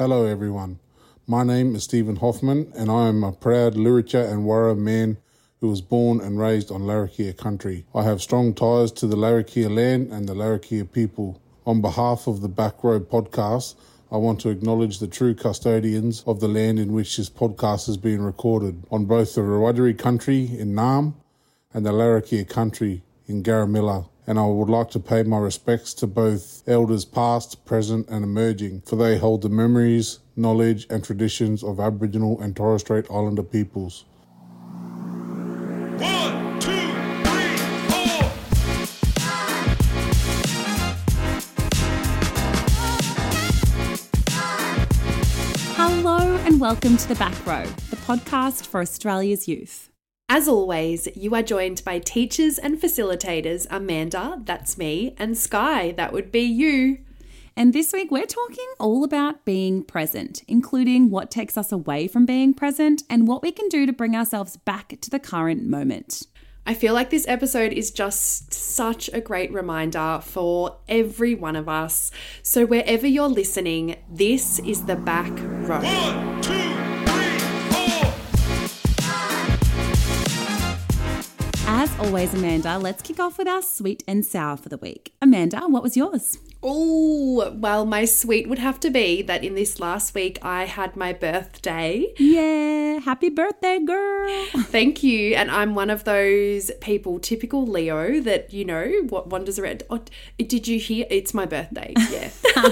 Hello, everyone. My name is Stephen Hoffman, and I am a proud Luritja and Warra man who was born and raised on Larrakia country. I have strong ties to the Larrakia land and the Larrakia people. On behalf of the Back Row podcast, I want to acknowledge the true custodians of the land in which this podcast is being recorded on both the Wurundjeri country in Naarm and the Larrakia country in Garramilla. And I would like to pay my respects to both elders past, present, and emerging, for they hold the memories, knowledge, and traditions of Aboriginal and Torres Strait Islander peoples. One, two, three, four. Hello and welcome to The Back Row, the podcast for Australia's youth. As always, you are joined by teachers and facilitators Amanda, that's me, and Skye, that would be you. And this week we're talking all about being present, including what takes us away from being present and what we can do to bring ourselves back to the current moment. I feel like this episode is just such a great reminder for every one of us. So, wherever you're listening, this is the back row. One, two, As always, Amanda, let's kick off with our sweet and sour for the week. Amanda, what was yours? Oh, well, my sweet would have to be that in this last week I had my birthday. Yeah, happy birthday, girl. Thank you. And I'm one of those people, typical Leo, that, you know, what wanders around. Oh, did you hear? It's my birthday. Yeah.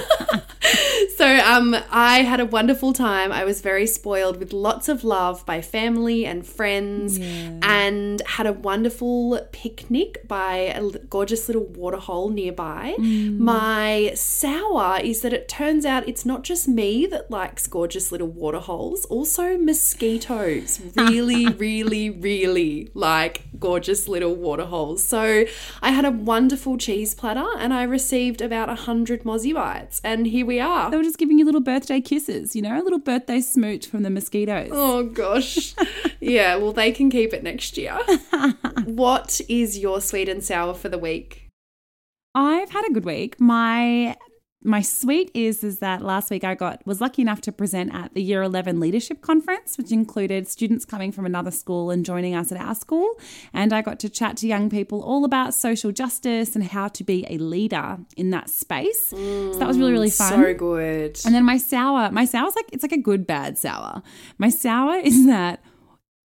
so um, I had a wonderful time. I was very spoiled with lots of love by family and friends and had a wonderful picnic by a gorgeous little waterhole nearby. My sour is that it turns out it's not just me that likes gorgeous little waterholes, also mosquitoes really, really, really like gorgeous little waterholes. So I had a wonderful cheese platter and I received about a hundred mozzie bites, and here we are. They were just giving you little birthday kisses, you know, a little birthday smooch from the mosquitoes. Oh gosh. yeah, well, they can keep it next year. what is your sweet and sour for the week? I've had a good week. My my sweet is is that last week I got was lucky enough to present at the Year 11 Leadership Conference, which included students coming from another school and joining us at our school, and I got to chat to young people all about social justice and how to be a leader in that space. so that was really really mm, fun. So good. And then my sour, my sour's like it's like a good bad sour. My sour is that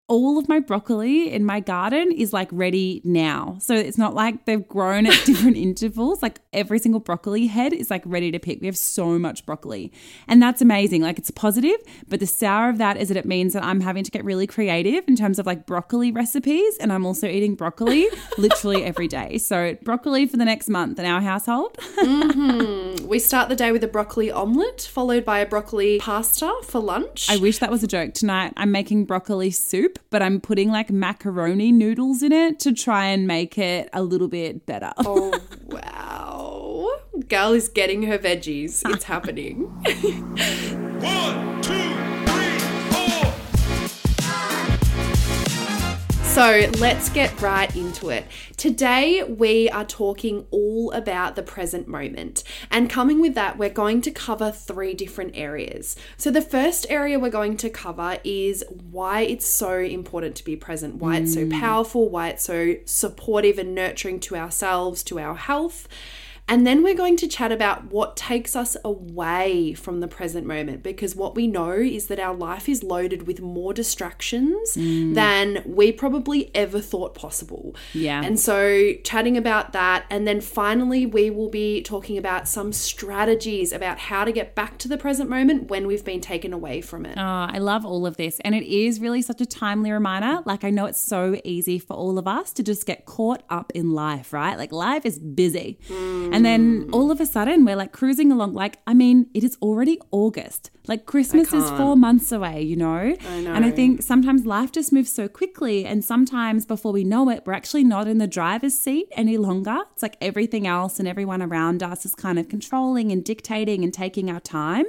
all of my broccoli in my garden is like ready now. So it's not like they've grown at different intervals. Like every single broccoli head is like ready to pick. We have so much broccoli. And that's amazing. Like it's positive, but the sour of that is that it means that I'm having to get really creative in terms of like broccoli recipes and I'm also eating broccoli literally every day. So broccoli for the next month in our household. Mm-hmm. We start the day with a broccoli omelette, followed by a broccoli pasta for lunch. I wish that was a joke. Tonight I'm making broccoli soup, but I'm putting like macaroni noodles in it to try and make it a little bit better. oh, wow. Girl is getting her veggies. It's happening. One, two, So let's get right into it. Today, we are talking all about the present moment. And coming with that, we're going to cover three different areas. So, the first area we're going to cover is why it's so important to be present, why it's so mm. powerful, why it's so supportive and nurturing to ourselves, to our health. And then we're going to chat about what takes us away from the present moment because what we know is that our life is loaded with more distractions mm. than we probably ever thought possible. Yeah. And so, chatting about that. And then finally, we will be talking about some strategies about how to get back to the present moment when we've been taken away from it. Oh, I love all of this. And it is really such a timely reminder. Like, I know it's so easy for all of us to just get caught up in life, right? Like, life is busy. Mm. And then all of a sudden, we're like cruising along. Like, I mean, it is already August. Like, Christmas is four months away, you know? I know. And I think sometimes life just moves so quickly. And sometimes before we know it, we're actually not in the driver's seat any longer. It's like everything else and everyone around us is kind of controlling and dictating and taking our time.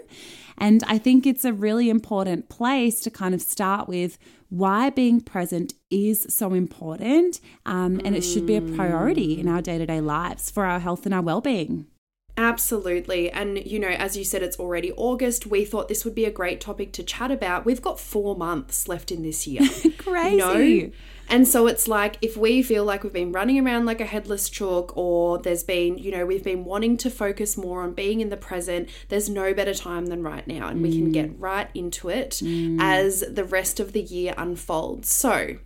And I think it's a really important place to kind of start with why being present is so important um, and it should be a priority in our day to day lives for our health and our well being. Absolutely. And, you know, as you said, it's already August. We thought this would be a great topic to chat about. We've got four months left in this year. Crazy. No? And so it's like if we feel like we've been running around like a headless chalk, or there's been, you know, we've been wanting to focus more on being in the present, there's no better time than right now. And we can get mm. right into it mm. as the rest of the year unfolds. So,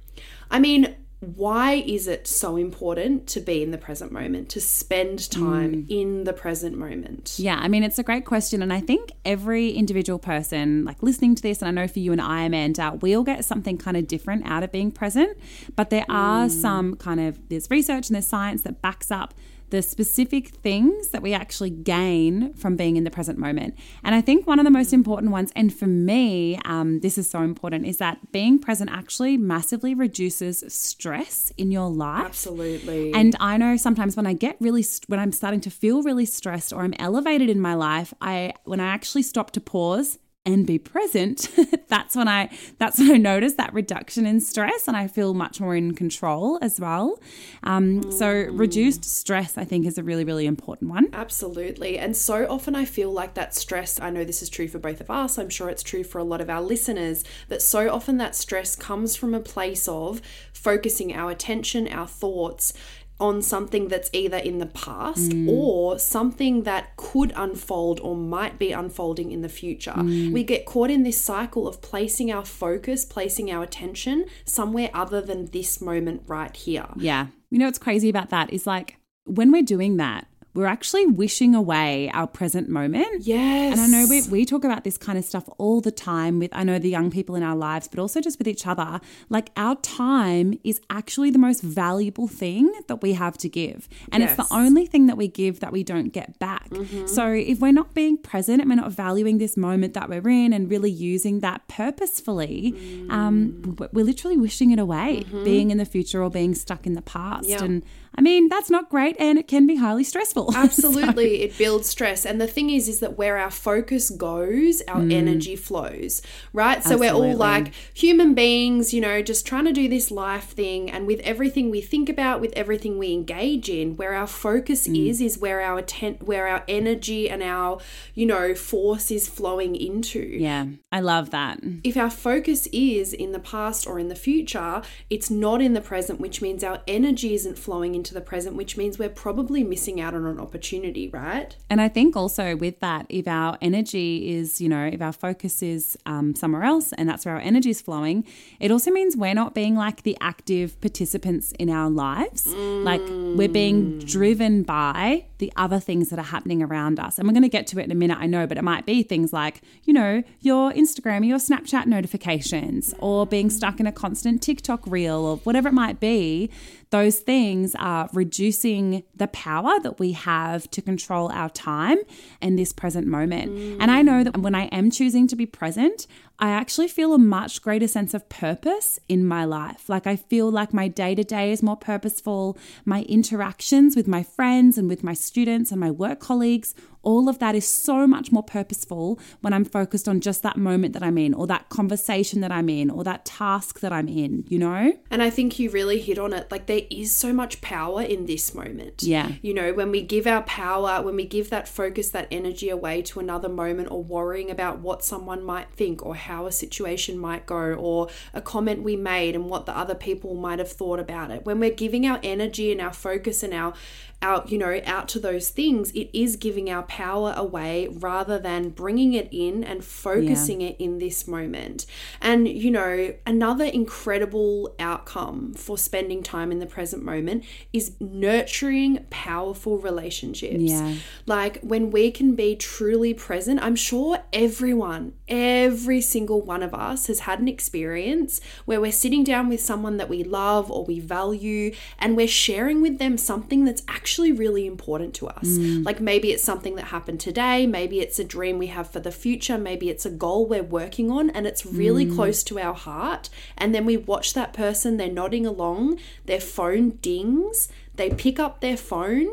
I mean, why is it so important to be in the present moment, to spend time mm. in the present moment? Yeah, I mean, it's a great question. And I think every individual person, like listening to this, and I know for you and I, Amanda, we all get something kind of different out of being present. But there are mm. some kind of, there's research and there's science that backs up the specific things that we actually gain from being in the present moment. And I think one of the most important ones, and for me, um, this is so important, is that being present actually massively reduces stress in your life. Absolutely. And I know sometimes when I get really, st- when I'm starting to feel really stressed or I'm elevated in my life, I, when I actually stop to pause and be present, that's when I, that's when I notice that reduction in stress and I feel much more in control as well. Um, So reduced stress, I think, is a really, really important one. Absolutely. And so often I feel like that stress, I know this is true for both of us, I'm sure it's true for a lot of our listeners, that so often that stress comes from a place of focusing our attention, our thoughts on something that's either in the past or something that could unfold or might be unfolding in the future. Mm. We get caught in this cycle of placing our focus, placing our attention somewhere other than this moment right here. Yeah. You know what's crazy about that is like when we're doing that, we're actually wishing away our present moment. Yes. And I know we, we talk about this kind of stuff all the time with, I know the young people in our lives, but also just with each other. Like our time is actually the most valuable thing that we have to give. And it's the only thing that we give that we don't get back. Mm-hmm. So if we're not being present and we're not valuing this moment that we're in and really using that purposefully, mm. um, we're literally wishing it away, mm-hmm. being in the future or being stuck in the past. Yeah. And I mean, that's not great and it can be highly stressful. Absolutely, it builds stress. And the thing is, is that where our focus goes, our energy flows, right? So we're Mm. All like human beings, you know, just trying to do this life thing. And with everything we think about, with everything we engage in, where our focus Mm. is, is where our atten- where our energy and our, you know, force is flowing into. yeah, I love that. If our focus is in the past or in the future, it's not in the present, which means our energy isn't flowing into the present, which means we're probably missing out on an opportunity, right? And I think also with that, if our energy is, you know, if our focus is um, somewhere else and that's where our energy is flowing, it also means we're not being like the active participants in our lives. Like we're being driven by the other things that are happening around us. And we're going to get to it in a minute, I know, but it might be things like, you know, your Instagram or your Snapchat notifications or being stuck in a constant TikTok reel or whatever it might be. Those things are reducing the power that we have to control our time and this present moment. And I know that when I am choosing to be present, I actually feel a much greater sense of purpose in my life. Like I feel like my day to day is more purposeful. My interactions with my friends and with my students and my work colleagues, all of that is so much more purposeful when I'm focused on just that moment that I'm in, or that conversation that I'm in, or that task that I'm in, you know? And I think you really hit on it. Like, there is so much power in this moment. Yeah. You know, when we give our power, when we give that focus, that energy away to another moment, or worrying about what someone might think, or how a situation might go, or a comment we made and what the other people might have thought about it. When we're giving our energy and our focus and our out you know out to those things it is giving our power away rather than bringing it in and focusing it in this moment and you know another incredible outcome for spending time in the present moment is nurturing powerful relationships Yeah. like when we can be truly present i'm sure everyone every single one of us has had an experience where we're sitting down with someone that we love or we value and we're sharing with them something that's actually really important to us. Mm. Like maybe it's something that happened today maybe it's a dream we have for the future maybe it's a goal we're working on and it's really mm. close to our heart. And then we watch that person they're nodding along their phone dings they pick up their phone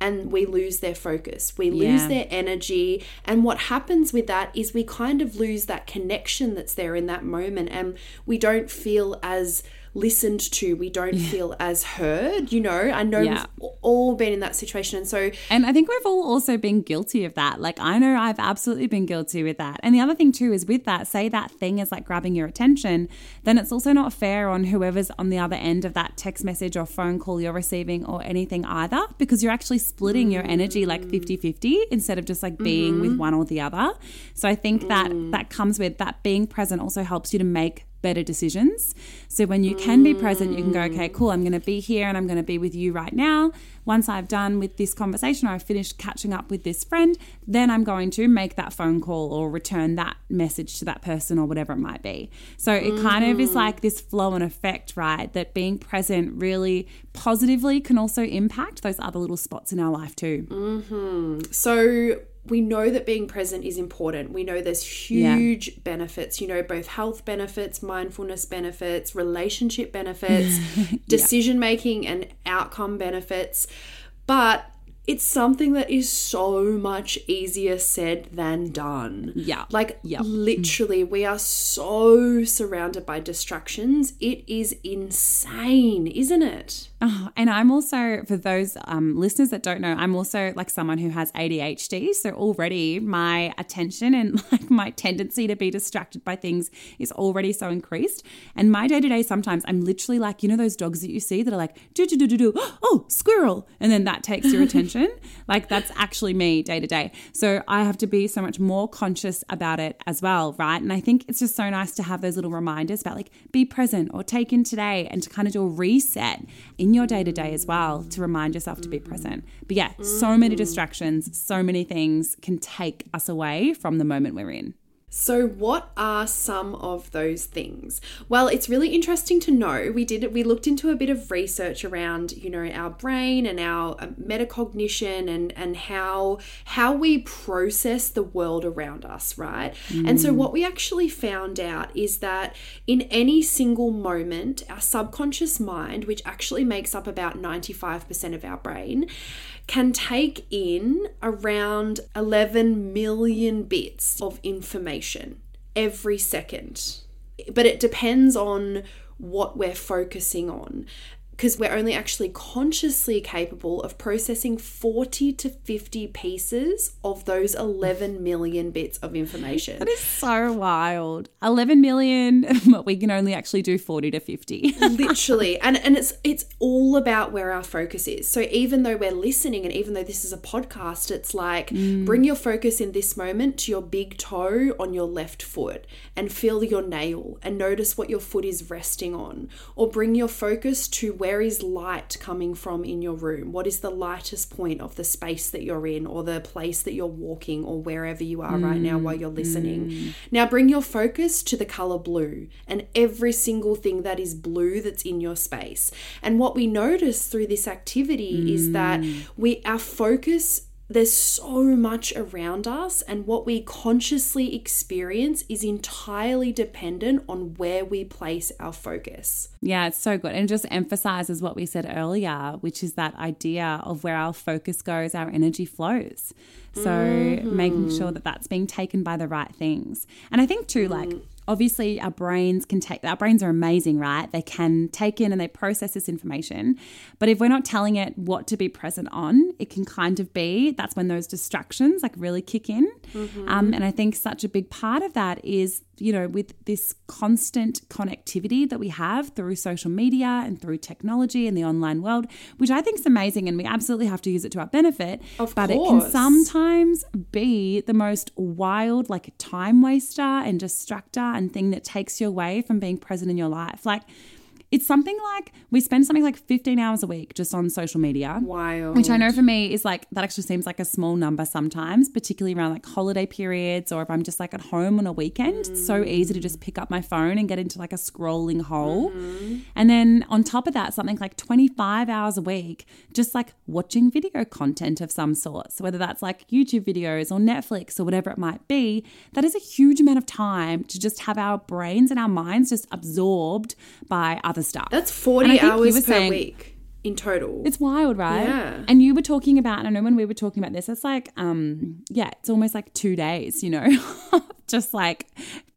and we lose their focus. We lose Yeah. their energy. And what happens with that is we kind of lose that connection that's there in that moment and we don't feel as listened to, we don't feel as heard. You know, I know Yeah. we've all been in that situation. And so, And I think we've all also been guilty of that. Like, I know I've absolutely been guilty with that. And the other thing, too, is with that, say that thing is like grabbing your attention, then it's also not fair on whoever's on the other end of that text message or phone call you're receiving or anything either, because you're actually splitting your energy like 50 50 instead of just like being with mm-hmm. one or the other. So I think that mm. that comes with that being present also helps you to make better decisions. So when you can be present, you can go, okay, cool, I'm going to be here and I'm going to be with you right now. Once I've done with this conversation or I've finished catching up with this friend, then I'm going to make that phone call or return that message to that person or whatever it might be. So it kind of is like this flow and effect, right? That being present really positively can also impact those other little spots in our life too. Mm-hmm. So we know that being present is important. We know there's huge benefits, you know, both health benefits, mindfulness benefits, relationship benefits, decision making and outcome benefits. But it's something that is so much easier said than done. Yeah. Like Yeah. literally, we are so surrounded by distractions. It is insane, isn't it? Oh, and I'm also, for those um, listeners that don't know, I'm also like someone who has ADHD. So already my attention and like my tendency to be distracted by things is already so increased. And my day to day, sometimes I'm literally like, you know, those dogs that you see that are like, do, do, do, do, do, oh, squirrel. And then that takes your attention. Like that's actually me day to day. So I have to be so much more conscious about it as well, right? And I think it's just so nice to have those little reminders about like be present or take in today and to kind of do a reset in your day to day as well to remind yourself to be present. But yeah, so many distractions, so many things can take us away from the moment we're in. So, what are some of those things? Well, it's really interesting to know. We did we looked into a bit of research around, you know, our brain and our uh, metacognition and and how how we process the world around us, right? And so what we actually found out is that in any single moment, our subconscious mind, which actually makes up about 95% of our brain, can take in around 11 million bits of information every second. But it depends on what we're focusing on because we're only actually consciously capable of processing 40 to 50 pieces of those 11 million bits of information. That is so wild. 11 million, but we can only actually do 40 to 50. literally and and it's it's all about where our focus is so even though we're listening and even though this is a podcast it's like mm. bring your focus in this moment to your big toe on your left foot and feel your nail and notice what your foot is resting on or bring your focus to where is light coming from in your room? What is the lightest point of the space that you're in or the place that you're walking or wherever you are right now while you're listening? Mm. Now bring your focus to the color blue and every single thing that is blue that's in your space. And what we notice through this activity is that mm. we our focus there's so much around us and what we consciously experience is entirely dependent on where we place our focus. Yeah, it's so good. And it just emphasizes what we said earlier, which is that idea of where our focus goes, our energy flows. So making sure mm-hmm. that that's being taken by the right things. And I think, too, like, mm. Obviously our brains can take our brains are amazing right? They can take in and they process this information. But if we're not telling it what to be present on it can kind of be that's when those distractions like really kick in. Um, and i think such a big part of that is you know with this constant connectivity that we have through social media and through technology and the online world which i think is amazing and we absolutely have to use it to our benefit. Of but it can sometimes be the most wild like time waster and distractor and thing that takes you away from being present in your life. Like it's something like we spend something like 15 hours a week just on social media Wild. which I know for me is like that actually seems like a small number sometimes, particularly around like holiday periods or if I'm just like at home on a weekend. It's so easy to just pick up my phone and get into like a scrolling hole. Mm-hmm. And then on top of that, something like 25 hours a week, just like watching video content of some sort. So whether that's like YouTube videos or Netflix or whatever it might be, that is a huge amount of time to just have our brains and our minds just absorbed by other stuff. That's 40 I think you hours per saying- week in total. it's wild, right? Yeah. And you were talking about, and I know when we were talking about this, it's like, um, yeah, it's almost like two days, you know, just like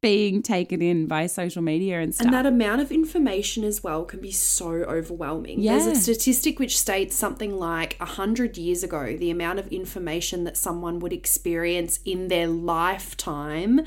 being taken in by social media and stuff. And that amount of information as well can be so overwhelming. Yeah. There's a statistic which states something like 100 years ago, the amount of information that someone would experience in their lifetime,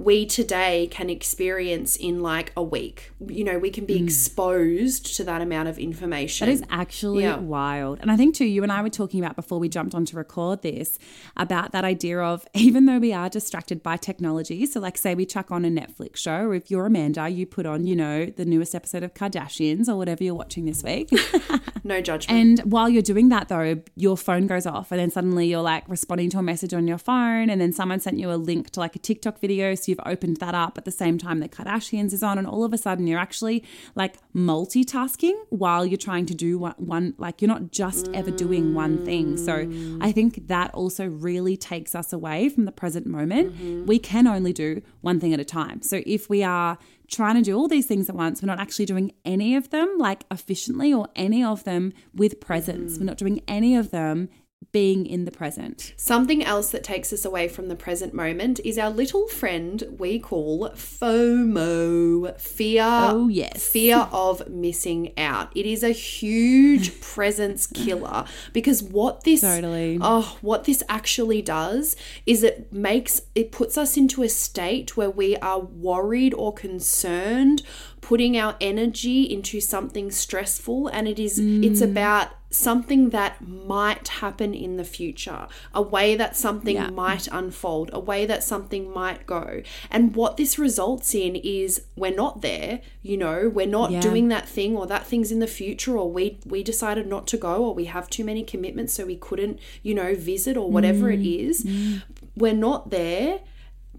we today can experience in like a week. You know, we can be exposed to that amount of information. Mm. That is actually Yeah. wild. And I think, too, you and I were talking about before we jumped on to record this about that idea of even though we are distracted by technology, so like say we chuck on a Netflix show, or if you're Amanda, you put on, you know, the newest episode of Kardashians or whatever you're watching this week. no judgment. And while you're doing that, though, your phone goes off, and then suddenly you're like responding to a message on your phone, and then someone sent you a link to like a TikTok video. So you've opened that up at the same time that Kardashians is on, and all of a sudden you're actually like multitasking while you're trying to do one, one like you're not just ever doing one thing. So I think that also really takes us away from the present moment. Mm-hmm. We can only do one thing at a time. So if we are trying to do all these things at once. We're not actually doing any of them like efficiently or any of them with presence. Mm-hmm. We're not doing any of them being in the present. Something else that takes us away from the present moment is our little friend we call FOMO, fear. Oh, yes. fear of missing out. It is a huge presence killer because what this Totally. oh, what this actually does is it makes it puts us into a state where we are worried or concerned, putting our energy into something stressful and it is it's mm. about something that might happen in the future, a way that something Yeah. might unfold, a way that something might go. And what this results in is we're not there, you know, we're not Yeah. doing that thing or that thing's in the future or we we decided not to go or we have too many commitments so we couldn't, you know, visit or whatever it mm. is. Mm. We're not there,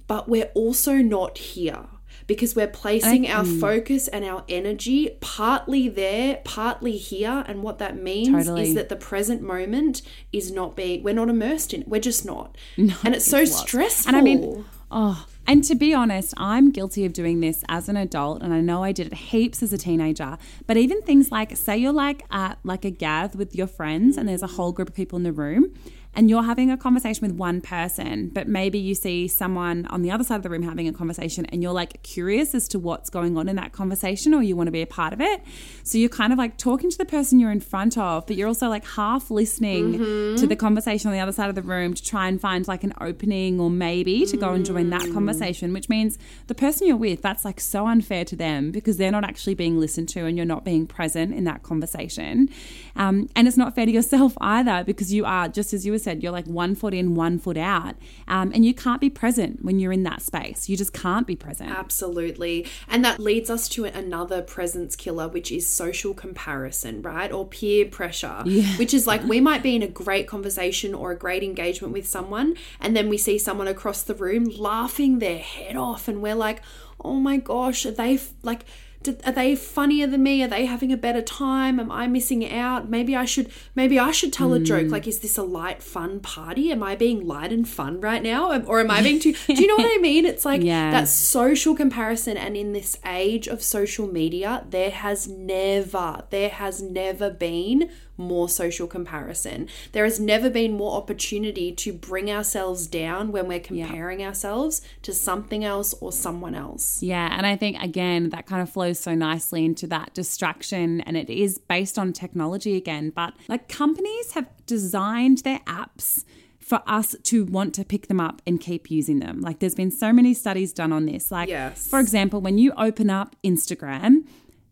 but we're also not here. Because we're placing our focus and our energy partly there, partly here. And what that means Totally. is that the present moment is not being, we're not immersed in it. We're just not. and it's so stressful. And I mean, oh, and to be honest, I'm guilty of doing this as an adult, and I know I did it heaps as a teenager. But even things like, say you're like at like a gath with your friends, and there's a whole group of people in the room, and you're having a conversation with one person, but maybe you see someone on the other side of the room having a conversation, and you're like curious as to what's going on in that conversation, or you want to be a part of it. So you're kind of like talking to the person you're in front of, but you're also like half listening to the conversation on the other side of the room to try and find like an opening or maybe to go and join that conversation, which means the person you're with, that's like so unfair to them because they're not actually being listened to and you're not being present in that conversation. Um, and it's not fair to yourself either because you are, just as you said, you're like one foot in, one foot out. Um, and you can't be present when you're in that space. You just can't be present. Absolutely. And that leads us to another presence killer, which is social comparison, right? Or peer pressure, which is like we might be in a great conversation or a great engagement with someone, and then we see someone across the room laughing their head off, and we're like, oh my gosh, are they f- like, do- are they funnier than me? Are they having a better time? Am I missing out? Maybe I should maybe I should tell a joke. Hmm. Like, is this a light, fun party? Am I being light and fun right now? Or am I being too do you know what I mean? It's like that social comparison and in this age of social media, there has never, there has never been more social comparison. There has never been more opportunity to bring ourselves down when we're comparing ourselves to something else or someone else. Yeah, and I think again that kind of flows so nicely into that distraction and it is based on technology again, but like companies have designed their apps for us to want to pick them up and keep using them. Like there's been so many studies done on this. Like Yes. for example, when you open up Instagram,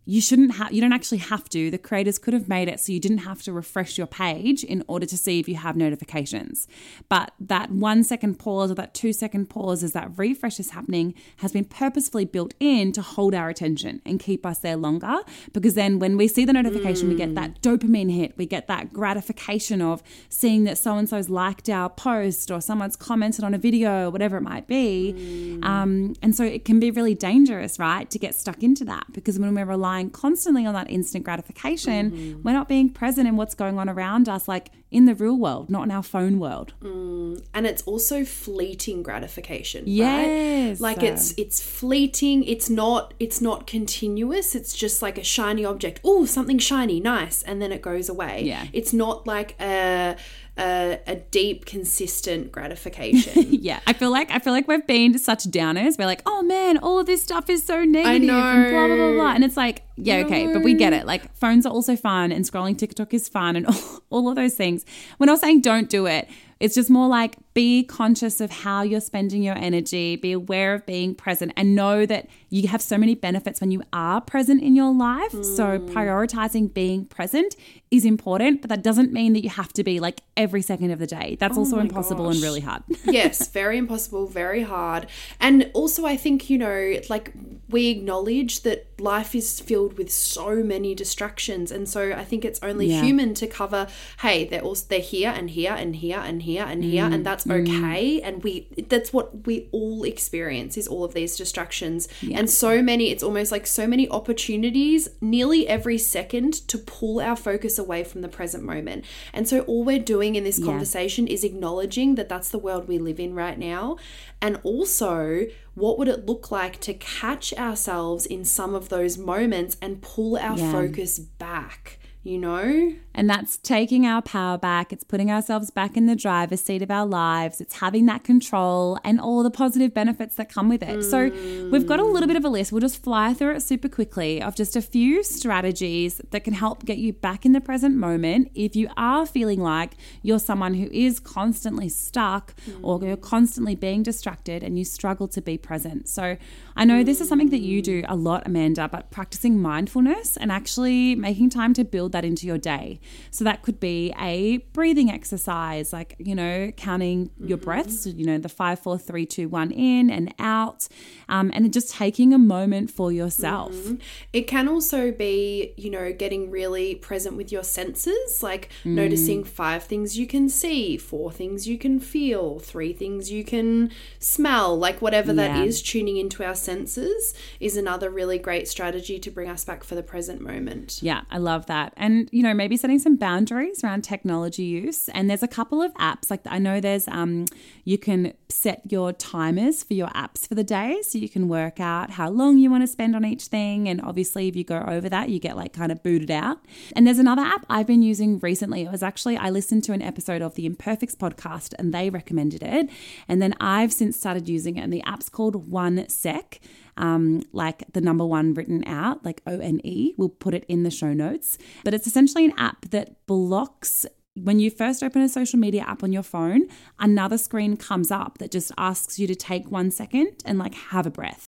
you shouldn't have you don't actually have to. The creators could have made it so you didn't have to refresh your page in order to see if you have notifications. But that one second pause or that two second pause as that refresh is happening has been purposefully built in to hold our attention and keep us there longer. Because then when we see the notification we get that dopamine hit. We get that gratification of seeing that so and so's liked our post or someone's commented on a video or whatever it might be. Um, and so it can be really dangerous right to get stuck into that. Because when we're relying constantly on that instant gratification mm-hmm. we're not being present in what's going on around us like in the real world not in our phone world mm, and it's also fleeting gratification Yes. right like it's it's fleeting it's not it's not continuous it's just like a shiny object oh something shiny nice and then it goes away Yeah. it's not like a a, a deep, consistent gratification. Yeah, I feel like I feel like we've been such downers. We're like, oh man, all of this stuff is so negative know. and blah blah blah blah. And it's like, yeah, okay, but we get it. Like phones are also fun, and scrolling TikTok is fun, and all, all of those things. We're not saying don't do it. It's just more like be conscious of how you're spending your energy, be aware of being present, and know that you have so many benefits when you are present in your life. So, hmm. prioritizing being present is important, but that doesn't mean that you have to be like every second of the day. That's oh also my impossible and really hard. yes, very impossible, very hard. And also, I think, you know, like we acknowledge that life is filled with so many distractions. And so I think it's only Yeah. human to cover, hey, they're also they're here and here and here and here and here, Mm, and that's okay. And we that's what we all experience is all of these distractions. And so many, it's almost like so many opportunities nearly every second to pull our focus away from the present moment. And so all we're doing in this conversation is acknowledging that that's the world we live in right now. And also, what would it look like to catch ourselves in some of those moments and pull our Yeah. focus back? You know? And that's taking our power back. It's putting ourselves back in the driver's seat of our lives. It's having that control and all the positive benefits that come with it. So, we've got a little bit of a list. We'll just fly through it super quickly of just a few strategies that can help get you back in the present moment if you are feeling like you're someone who is constantly stuck or you're constantly being distracted and you struggle to be present. So, I know this is something that you do a lot, Amanda, but practicing mindfulness and actually making time to build that into your day. So that could be a breathing exercise, like, you know, counting your mm-hmm. breaths, you know, the five, four, three, two, one in and out, um, and just taking a moment for yourself. Mm-hmm. It can also be, you know, getting really present with your senses, like mm. noticing five things you can see, four things you can feel, three things you can smell, like whatever that Yeah. is, tuning into our senses is another really great strategy to bring us back for the present moment. Yeah, I love that. And, you know, maybe setting some boundaries around technology use. And there's a couple of apps, like I know there's, um, you can set your timers for your apps for the day. So you can work out how long you want to spend on each thing. And obviously, if you go over that, you get like kind of booted out. And there's another app I've been using recently. It was actually, I listened to an episode of the Imperfects podcast and they recommended it. And then I've since started using it. And the app's called One Sec um, like the number one written out, like O N E. We'll put it in the show notes. But it's essentially an app that blocks. When you first open a social media app on your phone, another screen comes up that just asks you to take one second and like have a breath.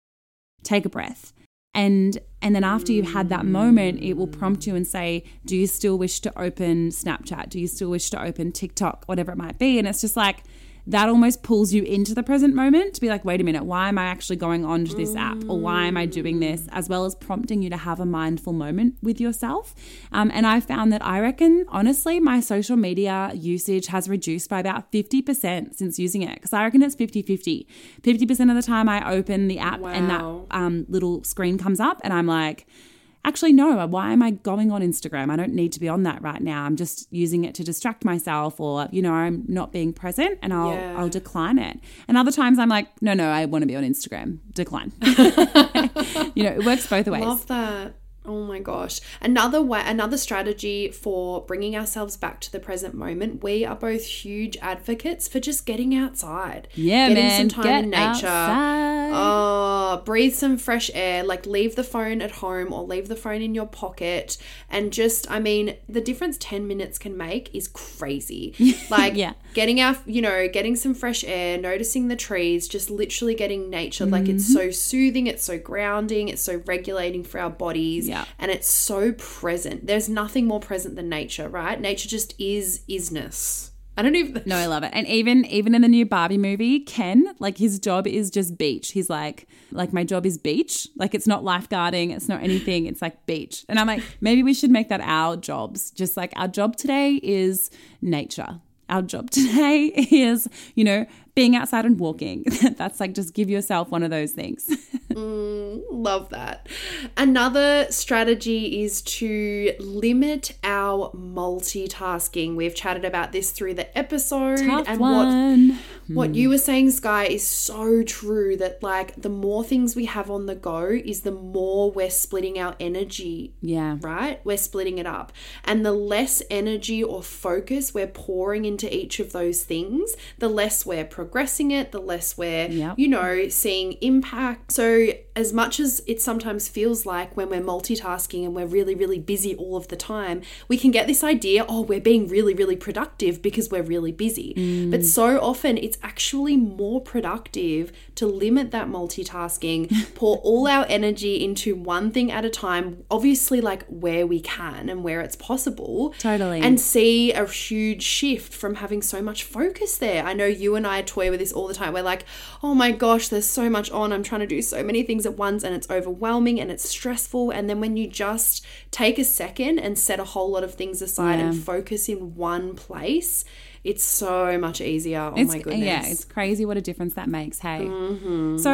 Take a breath. And and then after you've had that moment, it will prompt you and say, "Do you still wish to open Snapchat? Do you still wish to open TikTok? Whatever it might be." And it's just like that almost pulls you into the present moment to be like, wait a minute, why am I actually going on to this app or why am I doing this? As well as prompting you to have a mindful moment with yourself. Um, and I found that I reckon, honestly, my social media usage has reduced by about 50% since using it because I reckon it's 50 50. 50% of the time I open the app and that um, little screen comes up and I'm like, actually no. Why am i going on instagram? I don't need to be on that right now. I'm just using it to distract myself or you know i'm not being present and i'll Yeah. i'll decline it. And other times i'm like no no i want to be on instagram. Decline. You know it works both ways. Love that. Oh my gosh. Another way another strategy for bringing ourselves back to the present moment. We are both huge advocates for just getting outside. yeah getting man some time get in nature. outside. Oh, breathe some fresh air. Like leave the phone at home or leave the phone in your pocket and just I mean, the difference 10 minutes can make is crazy. Like Yeah. getting our, you know, getting some fresh air, noticing the trees, just literally getting nature. Like it's Mm-hmm. so soothing, it's so grounding, it's so regulating for our bodies. Yeah. And it's so present. There's nothing more present than nature, right? Nature just is isness. I don't even No, I love it. And even even in the new Barbie movie, Ken, like his job is just beach. He's like, like my job is beach. Like it's not lifeguarding, it's not anything. It's like beach. And I'm like, maybe we should make that our jobs. Just like our job today is nature. Our job today is, you know, being outside and walking. That's like just give yourself one of those things. Mm, love that. Another strategy is to limit our multitasking. We've chatted about this through the episode Tough and one. what What you were saying, Skye, is so true that like the more things we have on the go is the more we're splitting our energy Yeah. right? We're splitting it up. And the less energy or focus we're pouring into each of those things, the less we're progressing it, the less we're, Yep. you know, seeing impact. So, as much as it sometimes feels like when we're multitasking and we're really, really busy all of the time, we can get this idea oh, we're being really, really productive because we're really busy. Mm. But so often it's actually more productive to limit that multitasking, pour all our energy into one thing at a time, obviously, like where we can and where it's possible. Totally. And see a huge shift from having so much focus there. I know you and I toy with this all the time. We're like, oh my gosh, there's so much on. I'm trying to do so many things at once and it's overwhelming and it's stressful. And then when you just take a second and set a whole lot of things aside and focus in one place, it's so much easier. Oh It's, my goodness. Yeah, it's crazy what a difference that makes. Hey, Mm-hmm. so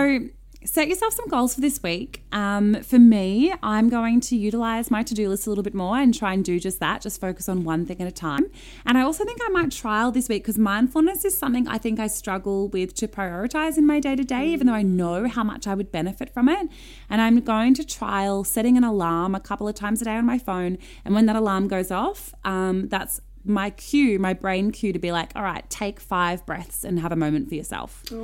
set yourself some goals for this week. Um, for me, I'm going to utilize my to do list a little bit more and try and do just that, just focus on one thing at a time. And I also think I might trial this week because mindfulness is something I think I struggle with to prioritize in my day to day, even though I know how much I would benefit from it. And I'm going to trial setting an alarm a couple of times a day on my phone. And when that alarm goes off, um, that's my cue, my brain cue to be like, all right, take five breaths and have a moment for yourself, you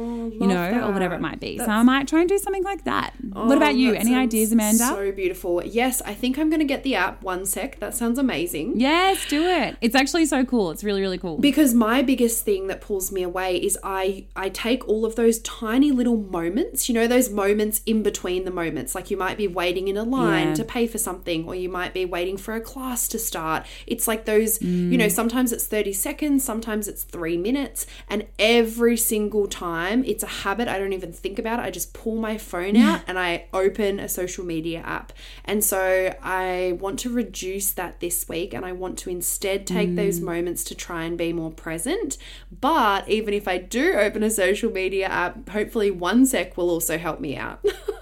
know, or whatever it might be. So I might try and do something like that. what about you? Oh, Any ideas, Amanda? So beautiful. Yes, I think I'm going to get the app. One sec. That sounds amazing. yes, do it. It's actually so cool. It's really, really cool. because my biggest thing that pulls me away is I I take all of those tiny little moments, you know, those moments in between the moments. Like you might be waiting in a line Yeah. to pay for something or you might be waiting for a class to start. It's like those, you Mm. know, sometimes it's 30 seconds, sometimes it's 3 minutes, and every single time it's a habit. I don't even think about it. I just pull my phone out and I open a social media app. And so I want to reduce that this week and I want to instead take those mm. moments to try and be more present. But even if I do open a social media app, hopefully one sec will also help me out.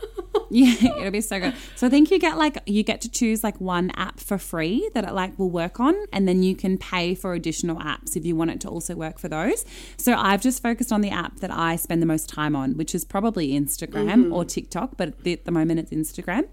Yeah, it'll be so good. So I think you get like you get to choose like one app for free that it like will work on, and then you can pay for additional apps if you want it to also work for those. So I've just focused on the app that I spend the most time on, which is probably Instagram mm-hmm. or TikTok, but at the, at the moment it's Instagram,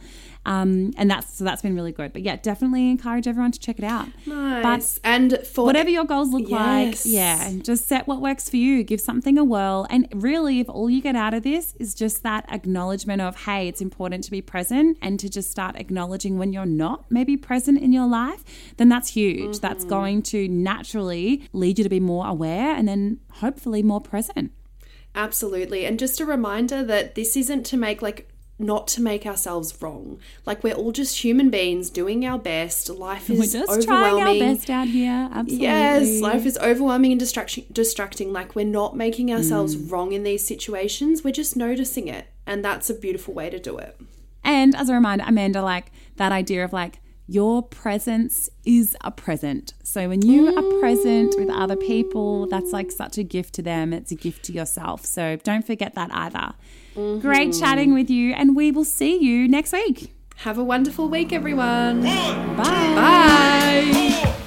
um, and that's so that's been really good. But yeah, definitely encourage everyone to check it out. nice. and for Whatever your goals look Yes. like, yeah, just set what works for you. Give something a whirl. And really, if all you get out of this is just that acknowledgement of, hey, it's important to be present and to just start acknowledging when you're not maybe present in your life, then that's huge. That's Mm-hmm. going to naturally lead you to be more aware and then hopefully more present. Absolutely. And just a reminder that this isn't to make like not to make ourselves wrong. Like we're all just human beings doing our best. Life is We're just trying our best out here. Absolutely. Yes, life is overwhelming and distraction distracting. Like we're not making ourselves Mm. wrong in these situations. We're just noticing it. And that's a beautiful way to do it. And as a reminder, Amanda, like that idea of like your presence is a present. So when you are present with other people, that's like such a gift to them. It's a gift to yourself. So don't forget that either. Mm-hmm. Great chatting with you, and we will see you next week. Have a wonderful week, everyone. Bye. Bye. Bye.